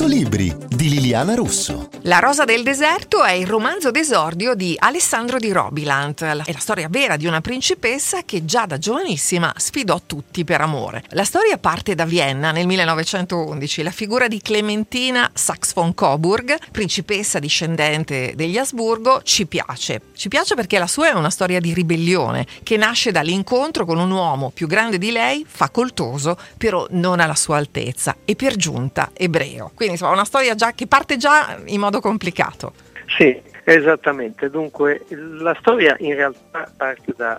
100 libri di Liliana Russo. La rosa del deserto è il romanzo d'esordio di Alessandro di Robilant. È la storia vera di una principessa che già da giovanissima sfidò tutti per amore. La storia parte da Vienna nel 1911. La figura di Clementina Sax von Coburg, principessa discendente degli Asburgo, ci piace. Ci piace perché la sua è una storia di ribellione che nasce dall'incontro con un uomo più grande di lei, facoltoso, però non alla sua altezza e per giunta ebreo. Quindi insomma una storia già che parte già in modo complicato. Sì, esattamente. Dunque la storia in realtà parte da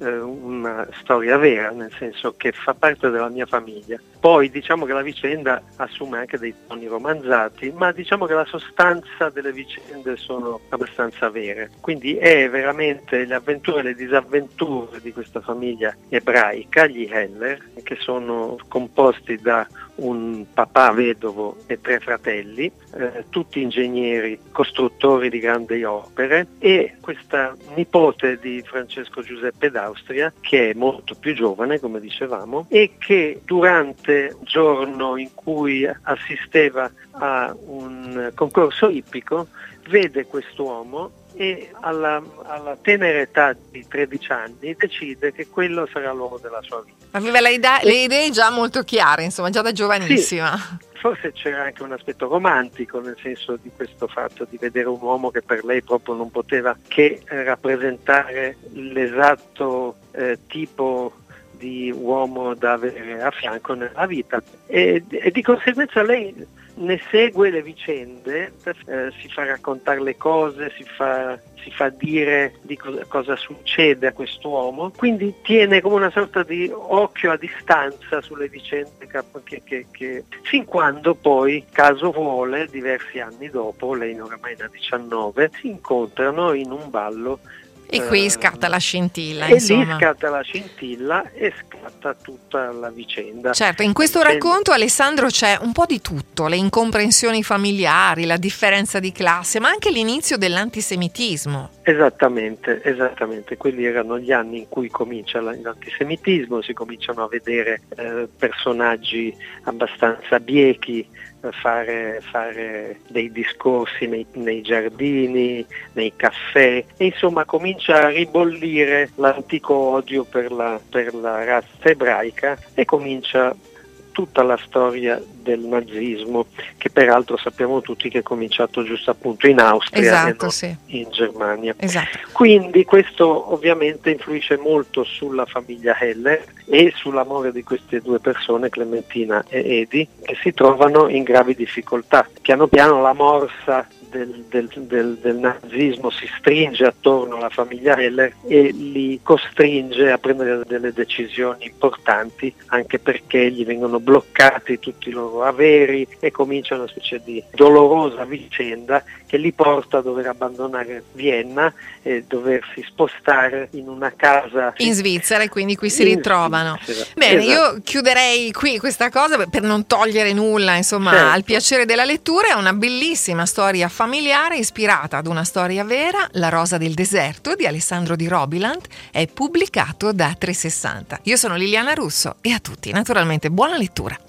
eh, una storia vera, nel senso che fa parte della mia famiglia. Poi diciamo che la vicenda assume anche dei toni romanzati, ma diciamo che la sostanza delle vicende sono abbastanza vere. Quindi è veramente le avventure e le disavventure di questa famiglia ebraica, gli Heller, che sono composti da un papà vedovo e tre fratelli, eh, tutti ingegneri, costruttori di grandi opere e questa nipote di Francesco Giuseppe d'Austria che è molto più giovane come dicevamo e che durante il giorno in cui assisteva a un concorso ippico vede quest'uomo e alla, alla, tenera età di 13 anni decide che quello sarà l'uomo della sua vita. Aveva le, idee, le idee già molto chiare, insomma, già da giovanissima. Sì. Forse c'era anche un aspetto romantico, nel senso di questo fatto di vedere un uomo che per lei proprio non poteva che rappresentare l'esatto eh, tipo di uomo da avere a fianco nella vita e, e di conseguenza lei ne segue le vicende, eh, si fa raccontare le cose, si fa, si fa dire di cosa, cosa, succede a quest'uomo, quindi tiene come una sorta di occhio a distanza sulle vicende che, che, che, fin quando poi, caso vuole, diversi anni dopo, lei oramai da 19, si incontrano in un ballo e qui eh, scatta la scintilla. E insomma. lì scatta la scintilla e scatta tutta la vicenda. Certo, in questo racconto Alessandro c'è un po' di tutto, le incomprensioni familiari, la differenza di classe, ma anche l'inizio dell'antisemitismo. Esattamente, esattamente. Quelli erano gli anni in cui comincia l'antisemitismo, si cominciano a vedere eh, personaggi abbastanza biechi fare, fare dei discorsi nei, nei, giardini, nei caffè e insomma comincia a ribollire l'antico odio per la, per la razza ebraica e comincia tutta la storia del nazismo, che peraltro sappiamo tutti che è cominciato giusto appunto in Austria esatto, e sì. in Germania. Esatto. Quindi questo ovviamente influisce molto sulla famiglia Heller e sull'amore di queste due persone, Clementina e Edi, che si trovano in gravi difficoltà. Piano piano la morsa del, del, del, del, nazismo si stringe attorno alla famiglia Heller e li costringe a prendere delle decisioni importanti anche perché gli vengono bloccati tutti i loro averi e comincia una specie di dolorosa vicenda che li porta a dover abbandonare Vienna e doversi spostare in una casa in Svizzera e quindi qui si ritrovano. Svizzera. Bene, esatto. io chiuderei qui questa cosa per non togliere nulla insomma, certo. al piacere della lettura, è una bellissima storia familiare ispirata ad una storia vera, La rosa del deserto di Alessandro di Robiland, è pubblicato da 360. Io sono Liliana Russo e a tutti naturalmente buona lettura.